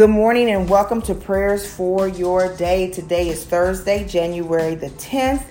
Good morning and welcome to prayers for your day. Today is Thursday, January the 10th.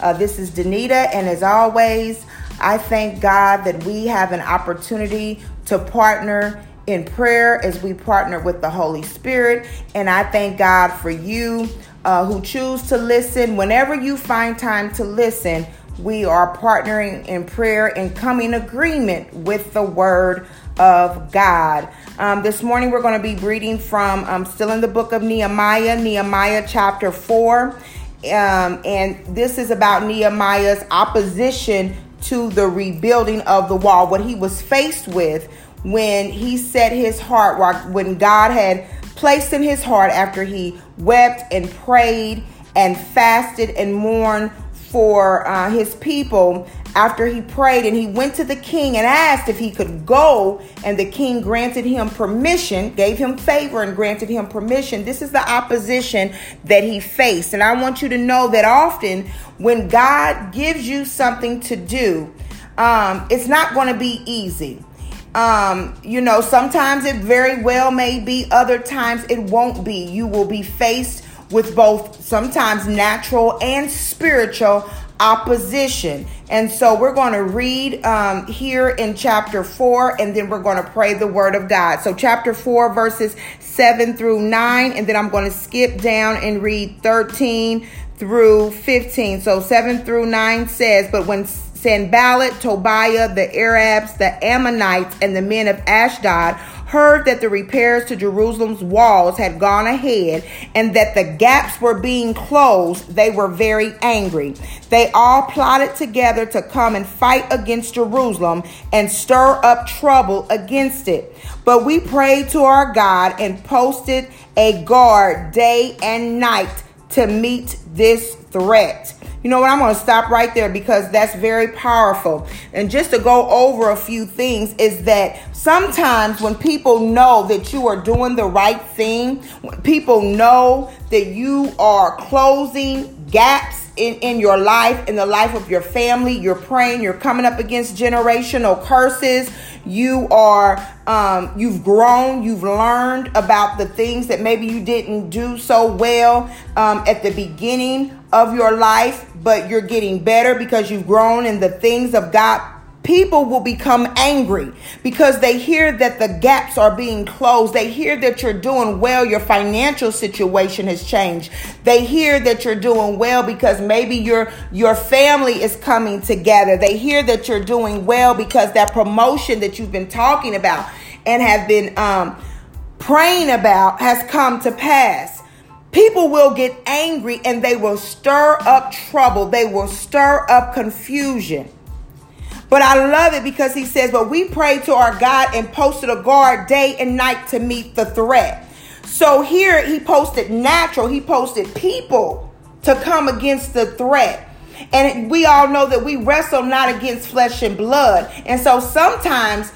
Uh, this is Danita, and as always, I thank God that we have an opportunity to partner in prayer as we partner with the Holy Spirit. And I thank God for you uh, who choose to listen. Whenever you find time to listen, we are partnering in prayer and coming agreement with the Word of God. Um, this morning we're going to be reading from um, still in the book of Nehemiah, Nehemiah chapter 4. Um, and this is about Nehemiah's opposition to the rebuilding of the wall, what he was faced with when he set his heart, when God had placed in his heart after he wept and prayed and fasted and mourned for uh, his people after he prayed and he went to the king and asked if he could go. And the king granted him permission gave him favor and granted him permission. This is the opposition that he faced. And i want you to know that often when god gives you something to do um, it's not going to be easy. Um, you know sometimes it very well may be other times it won't be. You will be faced with both sometimes natural and spiritual opposition. And so we're going to read um, here in chapter 4, and then we're going to pray the word of God. So, chapter 4, verses 7 through 9, and then I'm going to skip down and read 13 through 15. So, 7 through 9 says, But when Sanballat, Tobiah, the Arabs, the Ammonites, and the men of Ashdod heard that the repairs to Jerusalem's walls had gone ahead and that the gaps were being closed, they were very angry. They all plotted together to come and fight against Jerusalem and stir up trouble against it. But we prayed to our God and posted a guard day and night to meet this threat. You know what? I'm going to stop right there because that's very powerful. And just to go over a few things is that sometimes when people know that you are doing the right thing, when people know that you are closing gaps in, in your life, in the life of your family, you're praying, you're coming up against generational curses, you are um, you've grown you've learned about the things that maybe you didn't do so well um, at the beginning of your life but you're getting better because you've grown in the things of god people will become angry because they hear that the gaps are being closed. They hear that you're doing well, your financial situation has changed. They hear that you're doing well because maybe your your family is coming together. They hear that you're doing well because that promotion that you've been talking about and have been um, praying about has come to pass. People will get angry and they will stir up trouble. They will stir up confusion. But I love it because he says, But we prayed to our God and posted a guard day and night to meet the threat. So here he posted natural, he posted people to come against the threat. And we all know that we wrestle not against flesh and blood. And so sometimes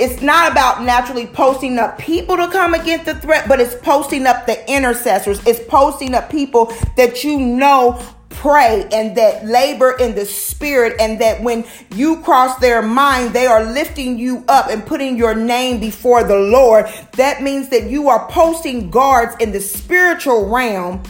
it's not about naturally posting up people to come against the threat, but it's posting up the intercessors. It's posting up people that you know pray and that labor in the spirit and that when you cross their mind they are lifting you up and putting your name before the lord that means that you are posting guards in the spiritual realm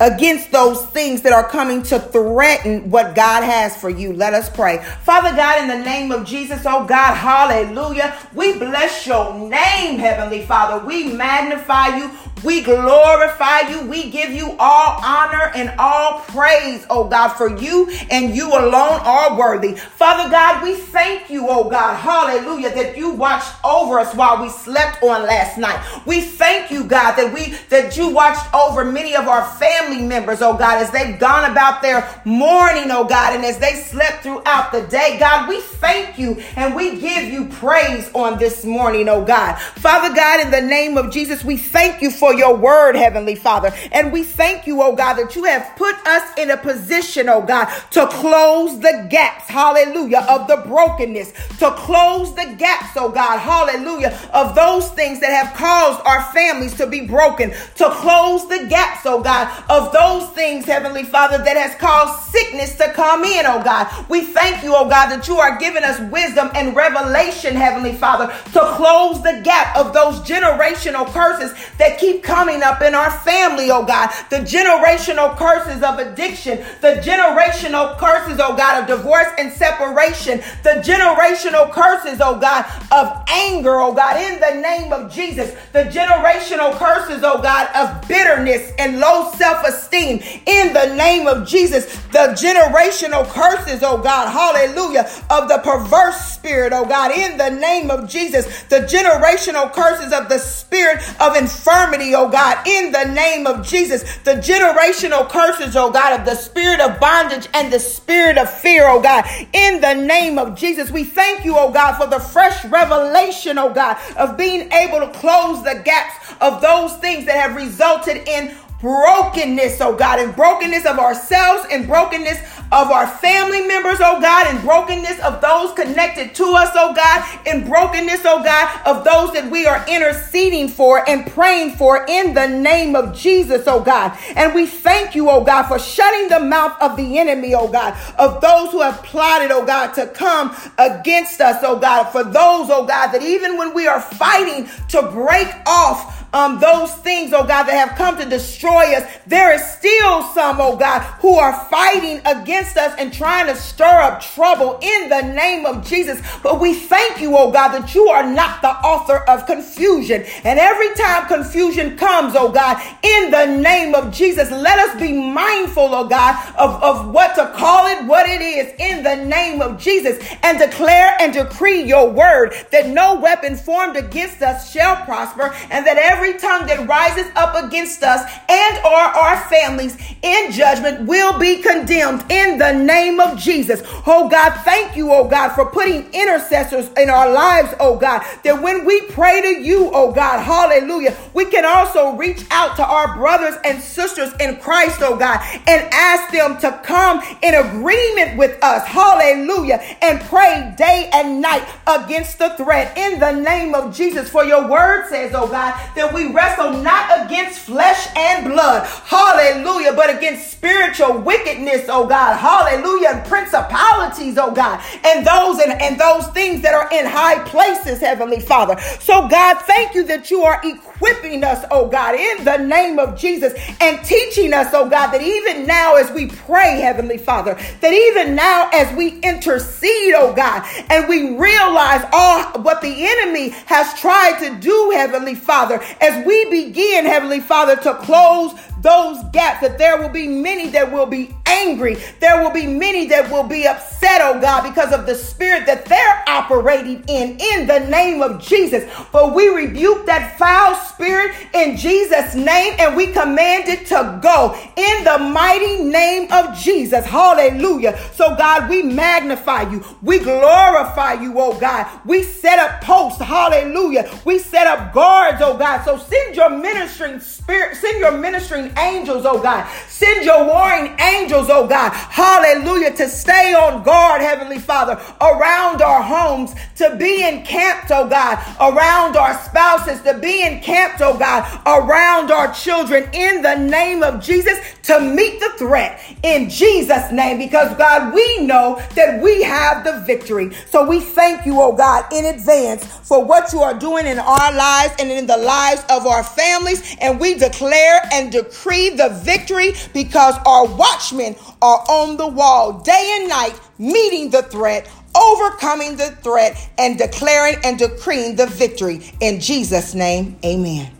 against those things that are coming to threaten what God has for you. Let us pray. Father God, in the name of Jesus, oh God, hallelujah. We bless your name, Heavenly Father. We magnify you. We glorify you. We give you all honor and all praise, oh God, for you and you alone are worthy. Father God, we thank you, oh God, hallelujah, that you watched over us while we slept on last night. We thank you, God, that we that you watched over many of our family members, oh God, as they've gone about their morning, oh God, and as they slept throughout the day. God, we thank you and we give you praise on this morning, oh God. Father God, in the name of Jesus, we thank you for for your word, Heavenly Father. And we thank you, oh God, that you have put us in a position, oh God, to close the gaps, hallelujah, of the brokenness, to close the gaps, oh God, hallelujah, of those things that have caused our families to be broken, to close the gaps, oh God, of those things, Heavenly Father, that has caused sickness to come in, oh God. We thank you, oh God, that you are giving us wisdom and revelation, Heavenly Father, to close the gap of those generational curses that keep coming up in our family, oh God. The generational curses of addiction, the generational curses, oh God, of divorce and separation, the generational curses, oh God, of anger, oh God, in the name of Jesus, the generational curses, oh God, of bitterness and low self esteem, in the name of Jesus, the generational curses, oh God, hallelujah, of the perverse spirit, oh God, in the name of Jesus, the generational curses of the spirit of infirmity, oh God, in the name of Jesus, the generational curses, oh God, of the spirit of bondage and the spirit of fear, oh God, in the name of Jesus. We thank you, oh God, for the fresh revelation, oh God, of being able to close the gaps of those things that have resulted in brokenness, oh God, and brokenness of ourselves and brokenness of our family members, oh God, and brokenness of those connected to us, oh God, and brokenness, oh God, of those that we are interceding for and praying for in the name of Jesus, oh God. And we thank you, oh God, for shutting the mouth of the enemy, oh God, of those who have plotted, oh God, to come against us, oh God, for those, oh God, that even when we are fighting to break off um, those things, oh God, that have come to destroy us, there is still some, oh God, who are fighting against us and trying to stir up trouble in the name of Jesus. But we thank you, oh God, that you are not the author of confusion. And every time confusion comes, oh God, in the name of Jesus, let us be mindful, oh God, of, of what to call it, what it is, in the name of Jesus, and declare and decree your word that no weapon formed against us shall prosper, and that every every tongue that rises up against us and or our families in judgment will be condemned in the name of Jesus. Oh God, thank you, oh God, for putting intercessors in our lives, oh God, that when we pray to you, oh God, hallelujah, we can also reach out to our brothers and sisters in Christ, oh God, and ask them to come in agreement with us, hallelujah, and pray day and night against the threat in the name of Jesus. For your word says, oh God, that we wrestle not against flesh and blood, hallelujah, but against spiritual wickedness, oh God, hallelujah, and principalities, oh God, and those and, and those things that are in high places, Heavenly Father. So, God, thank you that you are equipping us, oh God, in the name of Jesus, and teaching us, oh God, that even now as we pray, Heavenly Father, that even now as we intercede, oh God, and we realize all what the enemy has tried to do, Heavenly Father, as we begin, Heavenly Father, to close those gaps, that there will be many that will be angry. There will be many that will be upset, oh God, because of the spirit that they're operating in, in the name of Jesus. But we rebuke that foul spirit in Jesus' name and we command it to go in the mighty name of Jesus. Hallelujah. So, God, we magnify you. We glorify you, oh God. We set up posts. Hallelujah. We set up guards, oh God. So send your ministering spirit, send your ministering angels, oh God. Send your warring angels, oh God. Hallelujah. To stay on guard, Heavenly Father, around our homes, to be encamped, oh God, around our spouses, to be encamped, oh God, around our children in the name of Jesus to meet the threat in Jesus' name. Because God, we know that we have the victory. So we thank you, oh God, in advance for what you are doing in our lives and in the lives of our families. And we declare and decree decree the victory because our watchmen are on the wall day and night, meeting the threat, overcoming the threat, and declaring and decreeing the victory. In Jesus' name, amen.